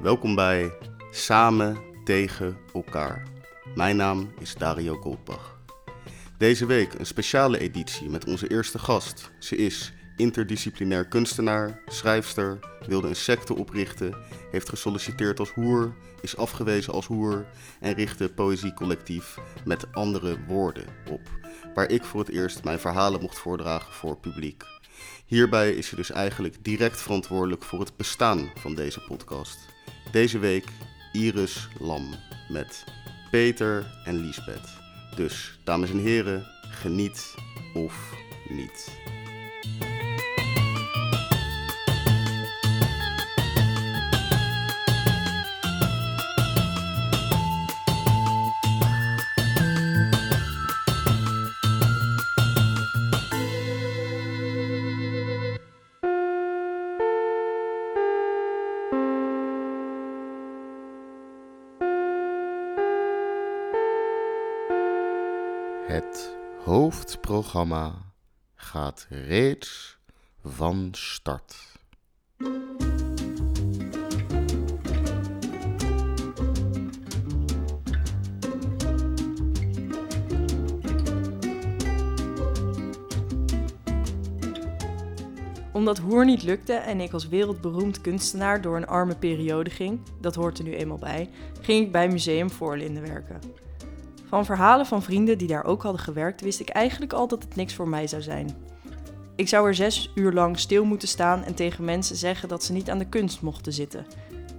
Welkom bij Samen tegen elkaar. Mijn naam is Dario Goldbach. Deze week een speciale editie met onze eerste gast. Ze is interdisciplinair kunstenaar, schrijfster, wilde een secte oprichten, heeft gesolliciteerd als hoer, is afgewezen als hoer en richtte poëziecollectief met andere woorden op, waar ik voor het eerst mijn verhalen mocht voordragen voor publiek. Hierbij is ze dus eigenlijk direct verantwoordelijk voor het bestaan van deze podcast. Deze week Iris Lam met Peter en Liesbeth. Dus, dames en heren, geniet of niet. Hoofdprogramma gaat reeds van start. Omdat Hoer niet lukte en ik als wereldberoemd kunstenaar door een arme periode ging, dat hoort er nu eenmaal bij, ging ik bij Museum Voorlinden werken. Van verhalen van vrienden die daar ook hadden gewerkt, wist ik eigenlijk al dat het niks voor mij zou zijn. Ik zou er zes uur lang stil moeten staan en tegen mensen zeggen dat ze niet aan de kunst mochten zitten.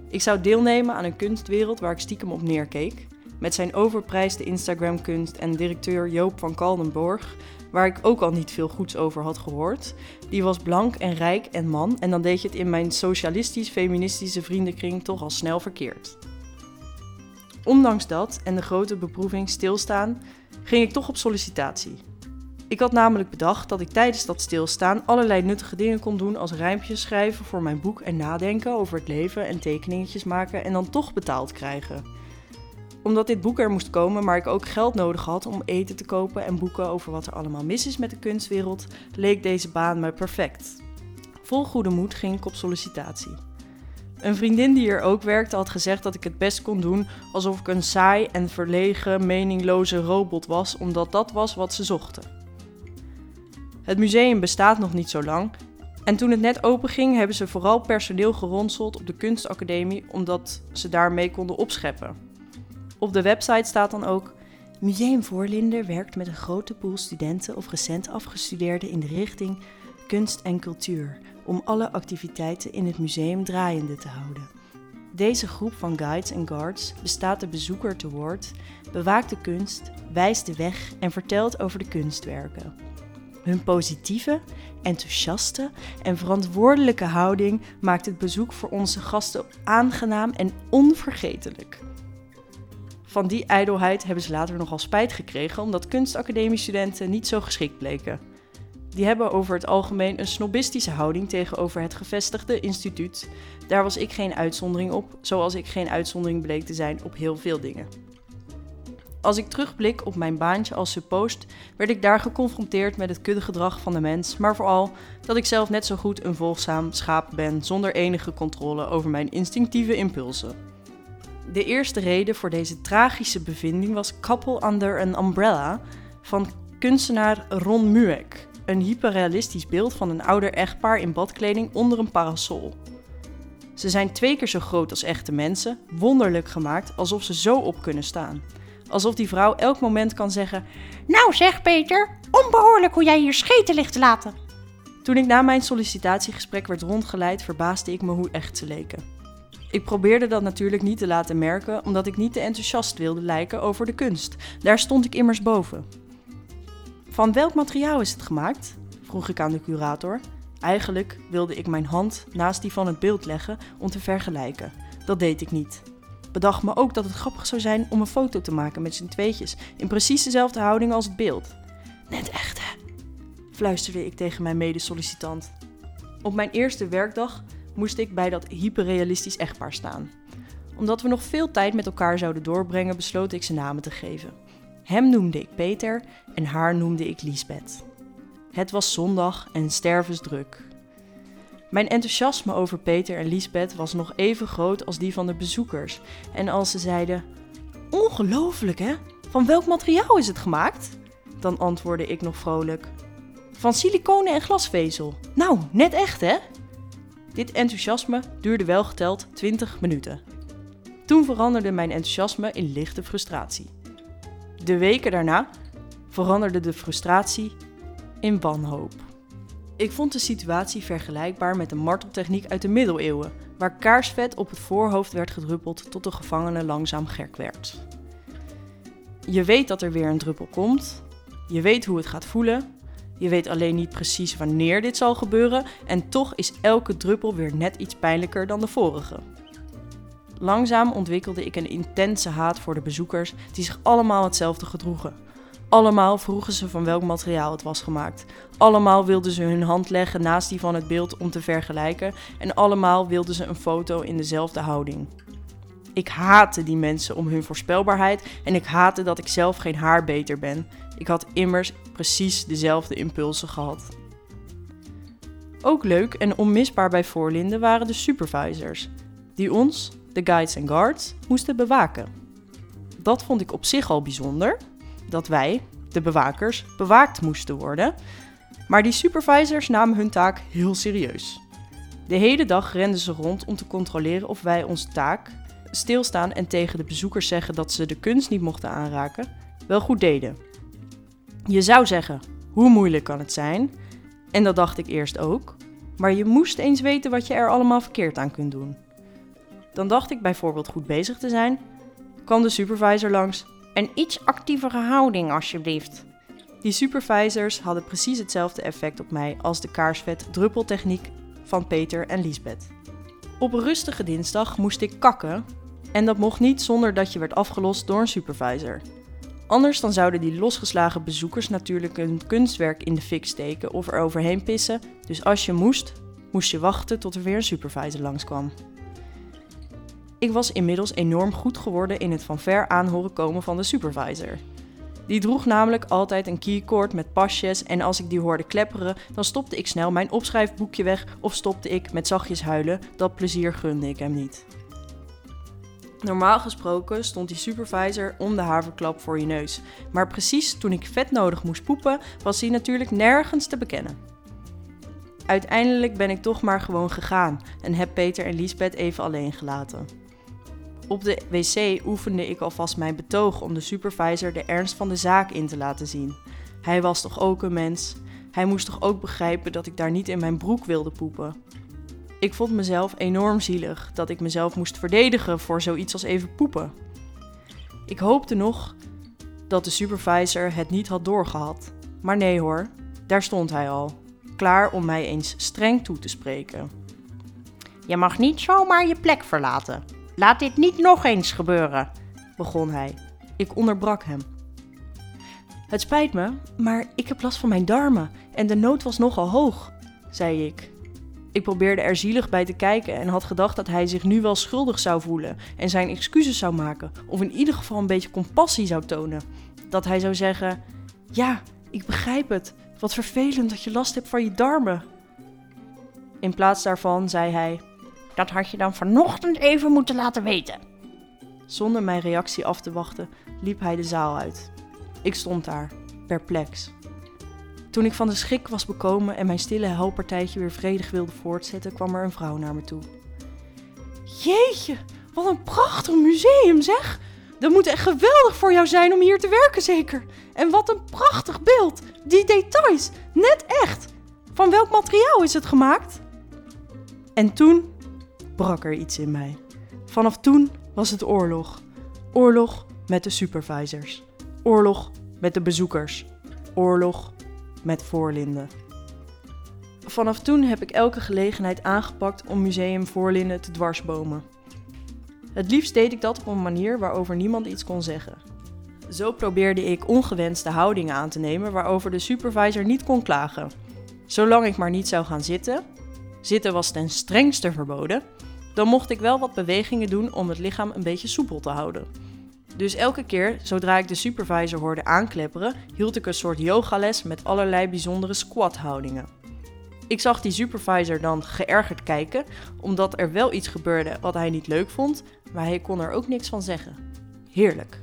Ik zou deelnemen aan een kunstwereld waar ik stiekem op neerkeek. Met zijn overprijsde Instagram-kunst en directeur Joop van Kaldenborg, waar ik ook al niet veel goeds over had gehoord. Die was blank en rijk en man en dan deed je het in mijn socialistisch-feministische vriendenkring toch al snel verkeerd. Ondanks dat en de grote beproeving stilstaan, ging ik toch op sollicitatie. Ik had namelijk bedacht dat ik tijdens dat stilstaan allerlei nuttige dingen kon doen als rijmpjes schrijven voor mijn boek en nadenken over het leven en tekeningetjes maken en dan toch betaald krijgen. Omdat dit boek er moest komen, maar ik ook geld nodig had om eten te kopen en boeken over wat er allemaal mis is met de kunstwereld, leek deze baan me perfect. Vol goede moed ging ik op sollicitatie. Een vriendin die hier ook werkte had gezegd dat ik het best kon doen alsof ik een saai en verlegen, meningloze robot was, omdat dat was wat ze zochten. Het museum bestaat nog niet zo lang en toen het net openging hebben ze vooral personeel geronseld op de kunstacademie omdat ze daarmee konden opscheppen. Op de website staat dan ook Museum Voorlinder werkt met een grote pool studenten of recent afgestudeerden in de richting kunst en cultuur om alle activiteiten in het museum draaiende te houden. Deze groep van guides en guards bestaat de bezoeker te woord, bewaakt de kunst, wijst de weg en vertelt over de kunstwerken. Hun positieve, enthousiaste en verantwoordelijke houding maakt het bezoek voor onze gasten aangenaam en onvergetelijk. Van die ijdelheid hebben ze later nogal spijt gekregen omdat kunstacademiestudenten niet zo geschikt bleken die hebben over het algemeen een snobistische houding tegenover het gevestigde instituut. Daar was ik geen uitzondering op, zoals ik geen uitzondering bleek te zijn op heel veel dingen. Als ik terugblik op mijn baantje als suppost, werd ik daar geconfronteerd met het kuddegedrag van de mens, maar vooral dat ik zelf net zo goed een volgzaam schaap ben zonder enige controle over mijn instinctieve impulsen. De eerste reden voor deze tragische bevinding was Couple Under an Umbrella van kunstenaar Ron Mueck, een hyperrealistisch beeld van een ouder echtpaar in badkleding onder een parasol. Ze zijn twee keer zo groot als echte mensen, wonderlijk gemaakt, alsof ze zo op kunnen staan. Alsof die vrouw elk moment kan zeggen: Nou zeg Peter, onbehoorlijk hoe jij hier scheten ligt te laten. Toen ik na mijn sollicitatiegesprek werd rondgeleid, verbaasde ik me hoe echt ze leken. Ik probeerde dat natuurlijk niet te laten merken, omdat ik niet te enthousiast wilde lijken over de kunst. Daar stond ik immers boven. Van welk materiaal is het gemaakt? vroeg ik aan de curator. Eigenlijk wilde ik mijn hand naast die van het beeld leggen om te vergelijken. Dat deed ik niet. Bedacht me ook dat het grappig zou zijn om een foto te maken met z'n tweetjes in precies dezelfde houding als het beeld. Net echt, hè? fluisterde ik tegen mijn medesollicitant. Op mijn eerste werkdag moest ik bij dat hyperrealistisch echtpaar staan. Omdat we nog veel tijd met elkaar zouden doorbrengen, besloot ik ze namen te geven. Hem noemde ik Peter en haar noemde ik Liesbeth. Het was zondag en stervensdruk. Mijn enthousiasme over Peter en Liesbeth was nog even groot als die van de bezoekers. En als ze zeiden: Ongelooflijk hè? Van welk materiaal is het gemaakt? Dan antwoordde ik nog vrolijk: Van siliconen en glasvezel. Nou, net echt hè? Dit enthousiasme duurde wel geteld 20 minuten. Toen veranderde mijn enthousiasme in lichte frustratie. De weken daarna veranderde de frustratie in wanhoop. Ik vond de situatie vergelijkbaar met de marteltechniek uit de middeleeuwen, waar kaarsvet op het voorhoofd werd gedruppeld tot de gevangene langzaam gek werd. Je weet dat er weer een druppel komt, je weet hoe het gaat voelen, je weet alleen niet precies wanneer dit zal gebeuren en toch is elke druppel weer net iets pijnlijker dan de vorige. Langzaam ontwikkelde ik een intense haat voor de bezoekers die zich allemaal hetzelfde gedroegen. Allemaal vroegen ze van welk materiaal het was gemaakt. Allemaal wilden ze hun hand leggen naast die van het beeld om te vergelijken en allemaal wilden ze een foto in dezelfde houding. Ik haatte die mensen om hun voorspelbaarheid en ik haatte dat ik zelf geen haar beter ben. Ik had immers precies dezelfde impulsen gehad. Ook leuk en onmisbaar bij Voorlinden waren de supervisors, die ons, de guides en guards, moesten bewaken. Dat vond ik op zich al bijzonder, dat wij, de bewakers, bewaakt moesten worden. Maar die supervisors namen hun taak heel serieus. De hele dag renden ze rond om te controleren of wij onze taak, stilstaan en tegen de bezoekers zeggen dat ze de kunst niet mochten aanraken, wel goed deden. Je zou zeggen, hoe moeilijk kan het zijn? En dat dacht ik eerst ook. Maar je moest eens weten wat je er allemaal verkeerd aan kunt doen. Dan dacht ik bijvoorbeeld goed bezig te zijn, kwam de supervisor langs. Een iets actievere houding, alsjeblieft. Die supervisors hadden precies hetzelfde effect op mij als de kaarsvet druppeltechniek van Peter en Liesbeth. Op een rustige dinsdag moest ik kakken en dat mocht niet zonder dat je werd afgelost door een supervisor. Anders dan zouden die losgeslagen bezoekers natuurlijk een kunstwerk in de fik steken of er overheen pissen. Dus als je moest, moest je wachten tot er weer een supervisor langskwam. Ik was inmiddels enorm goed geworden in het van ver aan horen komen van de supervisor. Die droeg namelijk altijd een keycord met pasjes en als ik die hoorde klepperen, dan stopte ik snel mijn opschrijfboekje weg of stopte ik met zachtjes huilen. Dat plezier gunde ik hem niet. Normaal gesproken stond die supervisor om de haverklap voor je neus. Maar precies toen ik vet nodig moest poepen, was hij natuurlijk nergens te bekennen. Uiteindelijk ben ik toch maar gewoon gegaan en heb Peter en Liesbeth even alleen gelaten. Op de wc oefende ik alvast mijn betoog om de supervisor de ernst van de zaak in te laten zien. Hij was toch ook een mens? Hij moest toch ook begrijpen dat ik daar niet in mijn broek wilde poepen? Ik vond mezelf enorm zielig dat ik mezelf moest verdedigen voor zoiets als even poepen. Ik hoopte nog dat de supervisor het niet had doorgehad. Maar nee hoor, daar stond hij al, klaar om mij eens streng toe te spreken. Je mag niet zomaar je plek verlaten. Laat dit niet nog eens gebeuren, begon hij. Ik onderbrak hem. Het spijt me, maar ik heb last van mijn darmen en de nood was nogal hoog, zei ik. Ik probeerde er zielig bij te kijken en had gedacht dat hij zich nu wel schuldig zou voelen en zijn excuses zou maken, of in ieder geval een beetje compassie zou tonen. Dat hij zou zeggen: Ja, ik begrijp het. Wat vervelend dat je last hebt van je darmen. In plaats daarvan zei hij: Dat had je dan vanochtend even moeten laten weten. Zonder mijn reactie af te wachten, liep hij de zaal uit. Ik stond daar, perplex. Toen ik van de schrik was bekomen en mijn stille helpartijtje weer vredig wilde voortzetten, kwam er een vrouw naar me toe. Jeetje, wat een prachtig museum zeg! Dat moet echt geweldig voor jou zijn om hier te werken zeker. En wat een prachtig beeld! Die details, net echt! Van welk materiaal is het gemaakt? En toen brak er iets in mij. Vanaf toen was het oorlog. Oorlog met de supervisors. Oorlog met de bezoekers. Oorlog met Voorlinden. Vanaf toen heb ik elke gelegenheid aangepakt om Museum Voorlinden te dwarsbomen. Het liefst deed ik dat op een manier waarover niemand iets kon zeggen. Zo probeerde ik ongewenste houdingen aan te nemen waarover de supervisor niet kon klagen. Zolang ik maar niet zou gaan zitten, zitten was ten strengste verboden, dan mocht ik wel wat bewegingen doen om het lichaam een beetje soepel te houden. Dus elke keer, zodra ik de supervisor hoorde aanklepperen, hield ik een soort yogales met allerlei bijzondere squat-houdingen. Ik zag die supervisor dan geërgerd kijken, omdat er wel iets gebeurde wat hij niet leuk vond, maar hij kon er ook niks van zeggen. Heerlijk.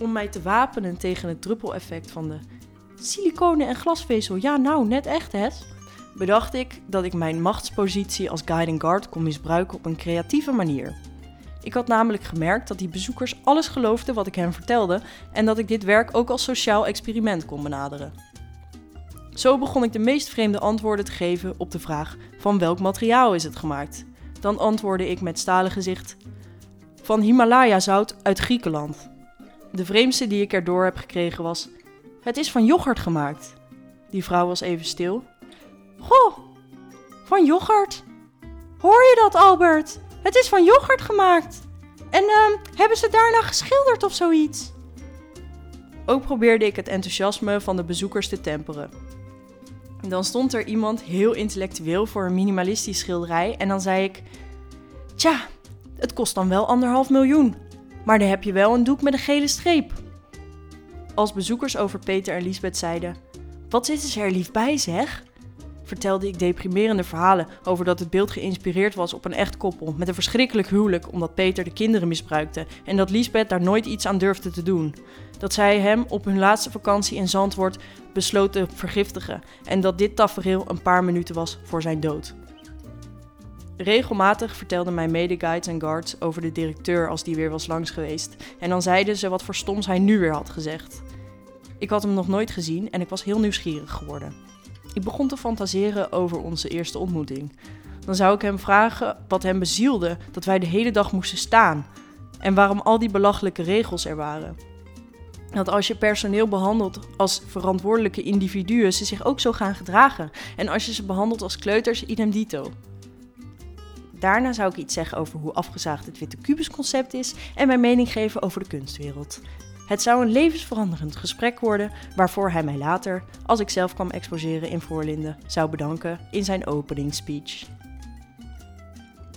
Om mij te wapenen tegen het druppeleffect van de siliconen en glasvezel, ja nou, net echt hè, bedacht ik dat ik mijn machtspositie als guiding guard kon misbruiken op een creatieve manier. Ik had namelijk gemerkt dat die bezoekers alles geloofden wat ik hen vertelde en dat ik dit werk ook als sociaal experiment kon benaderen. Zo begon ik de meest vreemde antwoorden te geven op de vraag: van welk materiaal is het gemaakt? Dan antwoordde ik met stalen gezicht: van Himalaya-zout uit Griekenland. De vreemdste die ik erdoor heb gekregen was: het is van yoghurt gemaakt. Die vrouw was even stil. Goh, van yoghurt. Hoor je dat, Albert? Het is van yoghurt gemaakt. En uh, hebben ze daarna geschilderd of zoiets? Ook probeerde ik het enthousiasme van de bezoekers te temperen. Dan stond er iemand heel intellectueel voor een minimalistisch schilderij en dan zei ik: Tja, het kost dan wel anderhalf miljoen, maar dan heb je wel een doek met een gele streep. Als bezoekers over Peter en Lisbeth zeiden: Wat zitten ze er lief bij, zeg? Vertelde ik deprimerende verhalen over dat het beeld geïnspireerd was op een echt koppel met een verschrikkelijk huwelijk omdat Peter de kinderen misbruikte en dat Lisbeth daar nooit iets aan durfde te doen. Dat zij hem op hun laatste vakantie in Zandvoort besloot te vergiftigen en dat dit tafereel een paar minuten was voor zijn dood. Regelmatig vertelden mijn medeguides en guards over de directeur als die weer was langs geweest en dan zeiden ze wat voor stoms hij nu weer had gezegd. Ik had hem nog nooit gezien en ik was heel nieuwsgierig geworden. Ik begon te fantaseren over onze eerste ontmoeting. Dan zou ik hem vragen wat hem bezielde dat wij de hele dag moesten staan en waarom al die belachelijke regels er waren. Dat als je personeel behandelt als verantwoordelijke individuen, ze zich ook zo gaan gedragen. En als je ze behandelt als kleuters, idem dito. Daarna zou ik iets zeggen over hoe afgezaagd het witte kubusconcept is en mijn mening geven over de kunstwereld. Het zou een levensveranderend gesprek worden waarvoor hij mij later, als ik zelf kwam exposeren in Voorlinden, zou bedanken in zijn opening speech.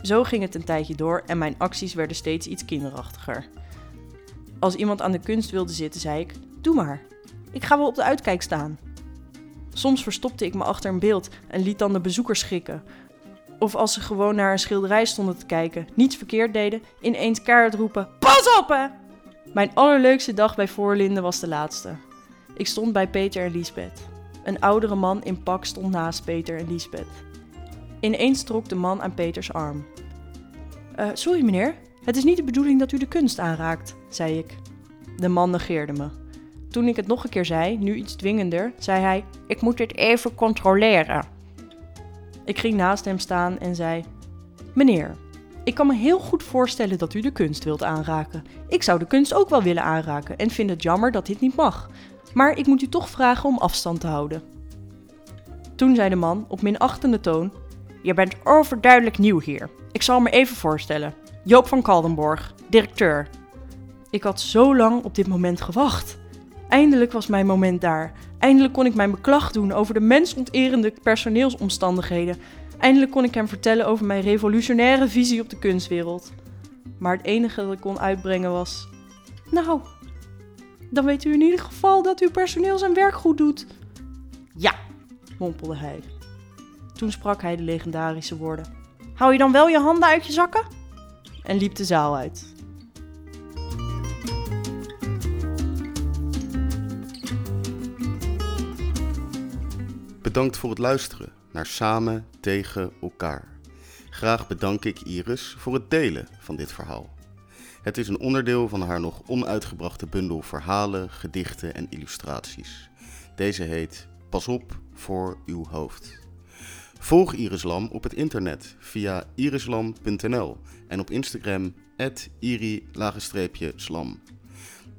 Zo ging het een tijdje door en mijn acties werden steeds iets kinderachtiger. Als iemand aan de kunst wilde zitten, zei ik: Doe maar, ik ga wel op de uitkijk staan. Soms verstopte ik me achter een beeld en liet dan de bezoekers schrikken. Of als ze gewoon naar een schilderij stonden te kijken, niets verkeerd deden, ineens kaart roepen: Pas op hè! Mijn allerleukste dag bij Voorlinden was de laatste. Ik stond bij Peter en Liesbeth. Een oudere man in pak stond naast Peter en Liesbeth. Ineens trok de man aan Peters arm. Uh, sorry meneer, het is niet de bedoeling dat u de kunst aanraakt, zei ik. De man negeerde me. Toen ik het nog een keer zei, nu iets dwingender, zei hij: Ik moet dit even controleren. Ik ging naast hem staan en zei: Meneer, ik kan me heel goed voorstellen dat u de kunst wilt aanraken. Ik zou de kunst ook wel willen aanraken en vind het jammer dat dit niet mag. Maar ik moet u toch vragen om afstand te houden. Toen zei de man op minachtende toon: Je bent overduidelijk nieuw hier. Ik zal me even voorstellen. Joop van Kaldenborg, directeur. Ik had zo lang op dit moment gewacht. Eindelijk was mijn moment daar. Eindelijk kon ik mijn beklag doen over de mensonterende personeelsomstandigheden Eindelijk kon ik hem vertellen over mijn revolutionaire visie op de kunstwereld. Maar het enige dat ik kon uitbrengen was: Nou, dan weet u in ieder geval dat uw personeel zijn werk goed doet. Ja, mompelde hij. Toen sprak hij de legendarische woorden: Hou je dan wel je handen uit je zakken? En liep de zaal uit. Bedankt voor het luisteren naar Samen tegen elkaar. Graag bedank ik Iris voor het delen van dit verhaal. Het is een onderdeel van haar nog onuitgebrachte bundel verhalen, gedichten en illustraties. Deze heet Pas op voor uw hoofd. Volg Iris Lam op het internet via irislam.nl en op Instagram iri-slam.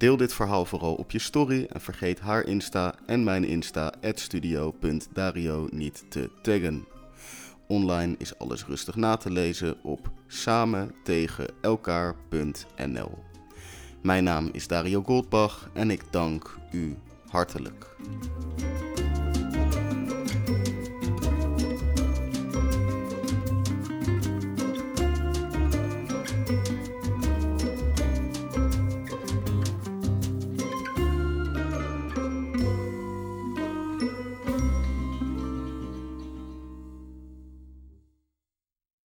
Deel dit verhaal vooral op je story en vergeet haar Insta en mijn Insta studio.dario niet te taggen. Online is alles rustig na te lezen op samentegenelkaar.nl. Mijn naam is Dario Goldbach en ik dank u hartelijk.